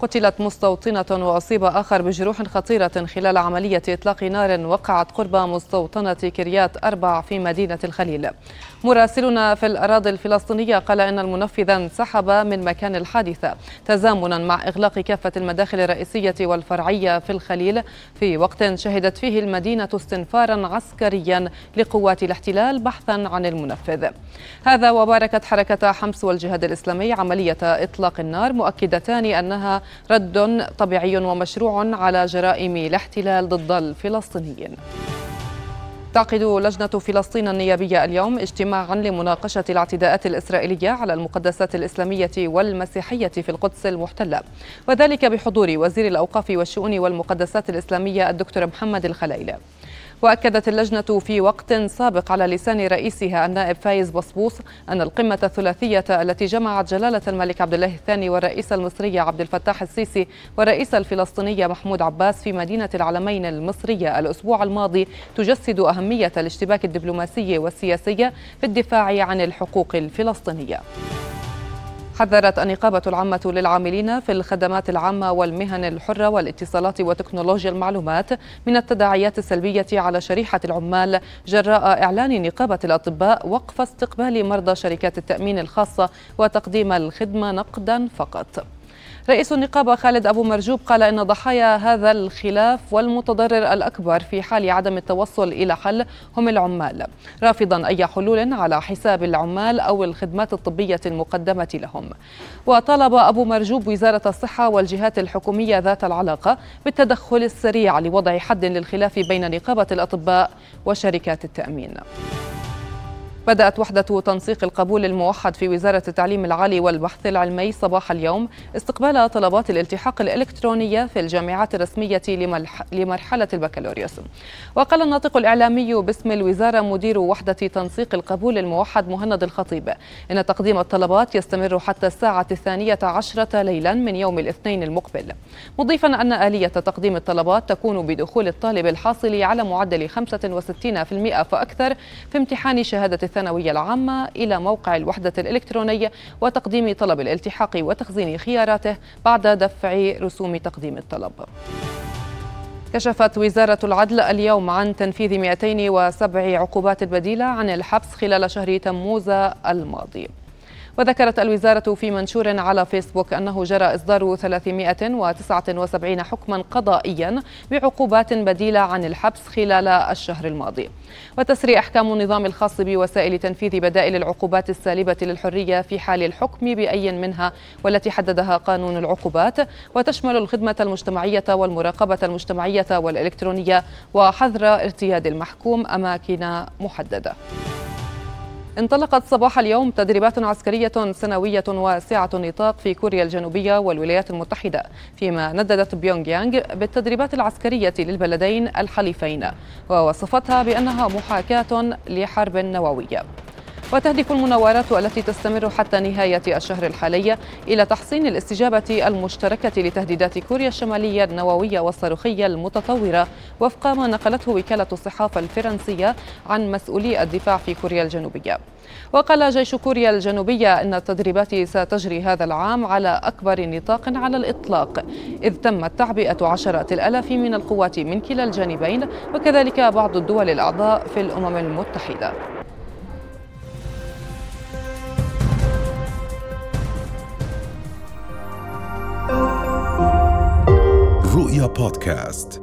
قتلت مستوطنة وأصيب آخر بجروح خطيرة خلال عملية إطلاق نار وقعت قرب مستوطنة كريات أربع في مدينة الخليل. مراسلنا في الأراضي الفلسطينية قال إن المنفذ انسحب من مكان الحادثة تزامنا مع إغلاق كافة المداخل الرئيسية والفرعية في الخليل. في وقت شهدت فيه المدينة استنفارا عسكريا لقوات الاحتلال بحثا عن المنفذ. هذا وباركت حركة حمص والجهاد الإسلامي عملية إطلاق النار مؤكدتان أنها رد طبيعي ومشروع على جرائم الاحتلال ضد الفلسطينيين. تعقد لجنة فلسطين النيابية اليوم اجتماعا لمناقشة الاعتداءات الإسرائيلية على المقدسات الإسلامية والمسيحية في القدس المحتلة وذلك بحضور وزير الأوقاف والشؤون والمقدسات الإسلامية الدكتور محمد الخليل. وأكدت اللجنة في وقت سابق على لسان رئيسها النائب فايز بصبوص أن القمة الثلاثية التي جمعت جلالة الملك عبد الله الثاني والرئيس المصري عبد الفتاح السيسي والرئيس الفلسطيني محمود عباس في مدينة العلمين المصرية الأسبوع الماضي تجسد أهمية الاشتباك الدبلوماسي والسياسي في الدفاع عن الحقوق الفلسطينية. حذرت النقابة العامة للعاملين في الخدمات العامة والمهن الحرة والاتصالات وتكنولوجيا المعلومات من التداعيات السلبية على شريحة العمال. جراء إعلان نقابة الأطباء وقف استقبال مرضى شركات التأمين الخاصة وتقديم الخدمة نقدا فقط. رئيس النقابة خالد أبو مرجوب قال إن ضحايا هذا الخلاف والمتضرر الأكبر في حال عدم التوصل إلى حل هم العمال. رافضا أي حلول على حساب العمال أو الخدمات الطبية المقدمة لهم. وطالب أبو مرجوب وزارة الصحة والجهات الحكومية ذات العلاقة بالتدخل السريع لوضع حد للخلاف بين نقابة الأطباء وشركات التأمين. بدأت وحدة تنسيق القبول الموحد في وزارة التعليم العالي والبحث العلمي صباح اليوم استقبال طلبات الالتحاق الإلكترونية في الجامعات الرسمية لمرحلة البكالوريوس. وقال الناطق الإعلامي باسم الوزارة مدير وحدة تنسيق القبول الموحد مهند الخطيب إن تقديم الطلبات يستمر حتى الساعة الثانية عشرة ليلا من يوم الاثنين المقبل. مضيفا أن آلية تقديم الطلبات تكون بدخول الطالب الحاصل على معدل 65% فأكثر في امتحان شهادة الثانوية العامة إلى موقع الوحدة الإلكترونية وتقديم طلب الالتحاق وتخزين خياراته بعد دفع رسوم تقديم الطلب. كشفت وزارة العدل اليوم عن تنفيذ 207 عقوبات بديلة عن الحبس خلال شهر تموز الماضي. وذكرت الوزارة في منشور على فيسبوك أنه جرى إصدار 379 حكما قضائيا بعقوبات بديلة عن الحبس خلال الشهر الماضي. وتسري أحكام النظام الخاص بوسائل تنفيذ بدائل العقوبات السالبة للحرية في حال الحكم بأي منها والتي حددها قانون العقوبات. وتشمل الخدمة المجتمعية والمراقبة المجتمعية والإلكترونية وحظر ارتياد المحكوم أماكن محددة. انطلقت صباح اليوم تدريبات عسكرية سنوية واسعة النطاق في كوريا الجنوبية والولايات المتحدة فيما نددت بيونغ يانغ بالتدريبات العسكرية للبلدين الحليفين ووصفتها بأنها محاكاة لحرب نووية. وتهدف المناورات التي تستمر حتى نهاية الشهر الحالي إلى تحسين الاستجابة المشتركة لتهديدات كوريا الشمالية النووية والصاروخية المتطورة وفق ما نقلته وكالة الصحافة الفرنسية عن مسؤولي الدفاع في كوريا الجنوبية. وقال جيش كوريا الجنوبية أن التدريبات ستجري هذا العام على أكبر نطاق على الإطلاق إذ تمت تعبئة عشرات الآلاف من القوات من كلا الجانبين وكذلك بعض الدول الأعضاء في الأمم المتحدة. رؤيا بودكاست.